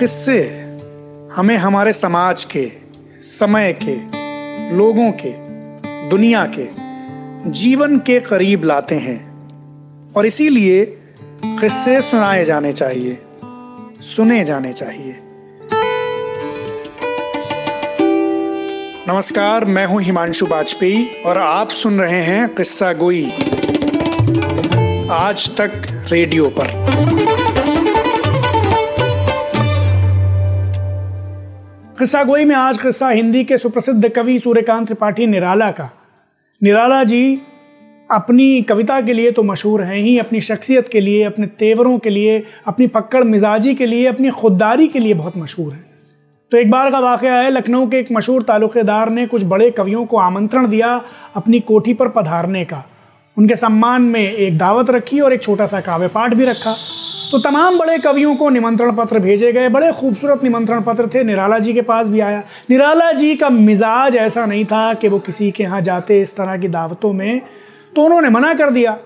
किस्से? हमें हमारे समाज के, समय के, लोगों के, दुनिया के, जीवन के करीब लाते हैं। और इसीलिए किस्से सुनाए जाने चाहिए, सुने जाने चाहिए। नमस्कार, मैं हूँ हिमांशु वाजपेयी और आप सुन रहे हैं किस्सा गोई। आज तक रेडियो पर। किस्सा गोई में आज किस्सा हिंदी के सुप्रसिद्ध कवि सूर्यकांत त्रिपाठी निराला का। निराला जी, अपनी कविता के लिए तो मशहूर हैं ही, अपनी शख्सियत के लिए, अपने तेवरों के लिए, अपनी पक्कड़ मिजाजी के लिए, अपनी खुददारी के लिए बहुत मशहूर हैं। तो एक बार का वाक़ है, लखनऊ के एक मशहूर ताल्लुक़ेदार ने कुछ बड़े कवियों को आमंत्रण दिया अपनी कोठी पर पधारने का। उनके सम्मान में एक दावत रखी और एक छोटा सा काव्य पाठ भी रखा। तो तमाम बड़े कवियों को निमंत्रण पत्र भेजे गए, बड़े खूबसूरत निमंत्रण पत्र थे। निराला जी के पास भी आया। निराला जी का मिजाज ऐसा नहीं था कि वो किसी के यहाँ जाते इस तरह की दावतों में तो उन्होंने मना कर दिया।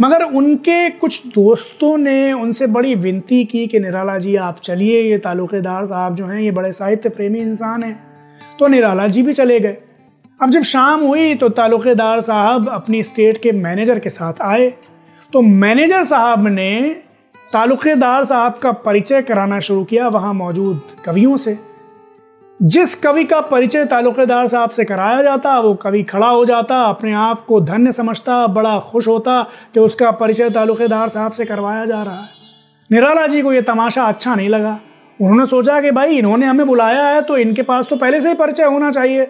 मगर उनके कुछ दोस्तों ने उनसे बड़ी विनती की कि निराला जी, आप चलिए, ये ताल्लुकेदार साहब जो हैं, ये बड़े साहित्य प्रेमी इंसान हैं। तो निराला जी भी चले गए। अब जब शाम हुई तो ताल्लुकेदार साहब अपनी स्टेट के मैनेजर के साथ आए। तो मैनेजर साहब ने ताल्लुकेदार साहब का परिचय कराना शुरू किया वहाँ मौजूद कवियों से। जिस कवि का परिचय ताल्लुकेदार साहब से कराया जाता, वो कवि खड़ा हो जाता, अपने आप को धन्य समझता, बड़ा खुश होता कि उसका परिचय ताल्लुकेदार साहब से करवाया जा रहा है। निराला जी को ये तमाशा अच्छा नहीं लगा। उन्होंने सोचा कि भाई इन्होंने हमें बुलाया है तो इनके पास तो पहले से ही परिचय होना चाहिए।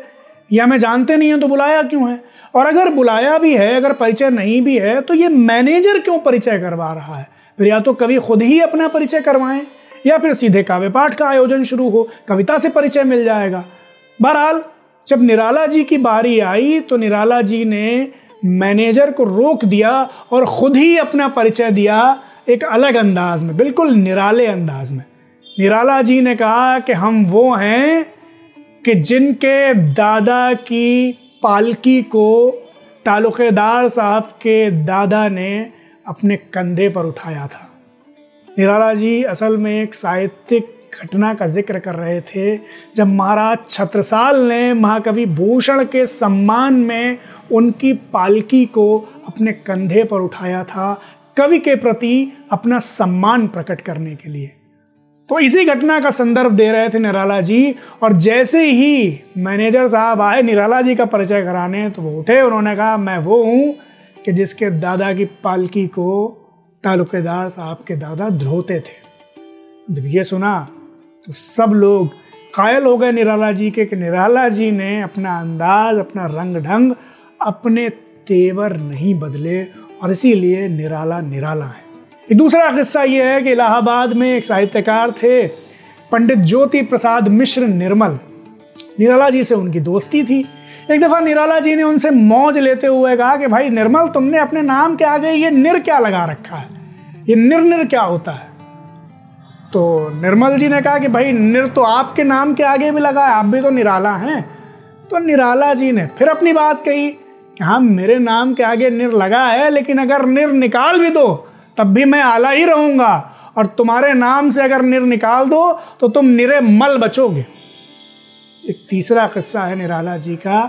ये हमें जानते नहीं हैं तो बुलाया क्यों है? और अगर बुलाया भी है, अगर परिचय नहीं भी है तो ये मैनेजर क्यों परिचय करवा रहा है? फिर या तो कवि खुद ही अपना परिचय करवाएँ, या फिर सीधे काव्य पाठ का आयोजन शुरू हो, कविता से परिचय मिल जाएगा। बहरहाल, जब निराला जी की बारी आई तो निराला जी ने मैनेजर को रोक दिया और खुद ही अपना परिचय दिया एक अलग अंदाज में, बिल्कुल निराले अंदाज में। निराला जी ने कहा कि हम वो हैं कि जिनके दादा की पालकी को तालुकेदार साहब के दादा ने अपने कंधे पर उठाया था। निराला जी असल में एक साहित्यिक घटना का ज़िक्र कर रहे थे, जब महाराज छत्रसाल ने महाकवि भूषण के सम्मान में उनकी पालकी को अपने कंधे पर उठाया था, कवि के प्रति अपना सम्मान प्रकट करने के लिए। तो इसी घटना का संदर्भ दे रहे थे निराला जी, और जैसे ही मैनेजर साहब आए, निराला जी का परिचय कराने तो वो उठे, उन्होंने कहा, मैं वो हूँ कि जिसके दादा की पालकी को तालुकेदार साहब के दादा ध्रोते थे। जब ये सुना तो सब लोग कायल हो गए निराला जी के कि निराला जी ने अपना अंदाज, अपना रंग ढंग अपने तेवर नहीं बदले और इसीलिए निराला निराला है। एक दूसरा किस्सा ये है कि इलाहाबाद में एक साहित्यकार थे, पंडित ज्योति प्रसाद मिश्र निर्मल। निराला जी से उनकी दोस्ती थी। एक दफ़ा निराला जी ने उनसे मौज लेते हुए कहा कि भाई निर्मल, तुमने अपने नाम के आगे ये निर क्या लगा रखा है? ये निर्निर क्या होता है? तो निर्मल जी ने कहा कि भाई, निर तो आपके नाम के आगे भी लगा है, आप भी तो निराला हैं। तो निराला जी ने फिर अपनी बात कही कि हाँ मेरे नाम के आगे निर लगा है, लेकिन अगर निर निकाल भी दो, तब भी मैं आला ही रहूँगा। और तुम्हारे नाम से अगर निर निकाल दो तो तुम निरे मल बचोगे। एक तीसरा किस्सा है निराला जी का,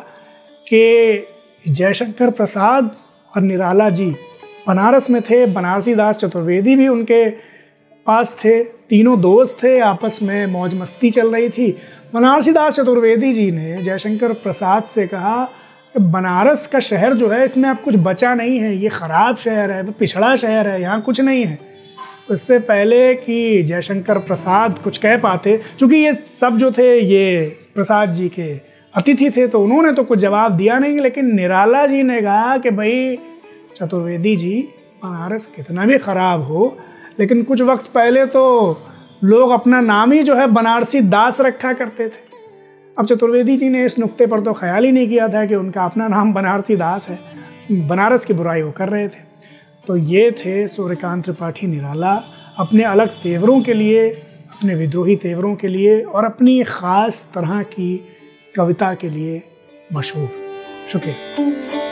कि जयशंकर प्रसाद और निराला जी बनारस में थे, बनारसी दास चतुर्वेदी भी उनके पास थे, तीनों दोस्त थे, आपस में मौज मस्ती चल रही थी। बनारसी दास चतुर्वेदी जी ने जयशंकर प्रसाद से कहा कि बनारस का शहर जो है, इसमें अब कुछ बचा नहीं है, ये ख़राब शहर है पिछड़ा शहर है, यहाँ कुछ नहीं है। इससे पहले कि जयशंकर प्रसाद कुछ कह पाते, चूँकि ये सब जो थे, ये प्रसाद जी के अतिथि थे तो उन्होंने तो कुछ जवाब दिया नहीं, लेकिन निराला जी ने कहा कि भाई, चतुर्वेदी जी, बनारस कितना भी ख़राब हो, लेकिन कुछ वक्त पहले तो लोग अपना नाम ही जो है बनारसी दास रखा करते थे। अब चतुर्वेदी जी ने इस नुक्ते पर तो ख्याल ही नहीं किया था कि उनका अपना नाम बनारसी दास है। बनारस की बुराई वो कर रहे थे। तो ये थे सूर्यकांत त्रिपाठी निराला, अपने अलग तेवरों के लिए, अपने विद्रोही तेवरों के लिए और अपनी ख़ास तरह की कविता के लिए मशहूर। शुक्रिया।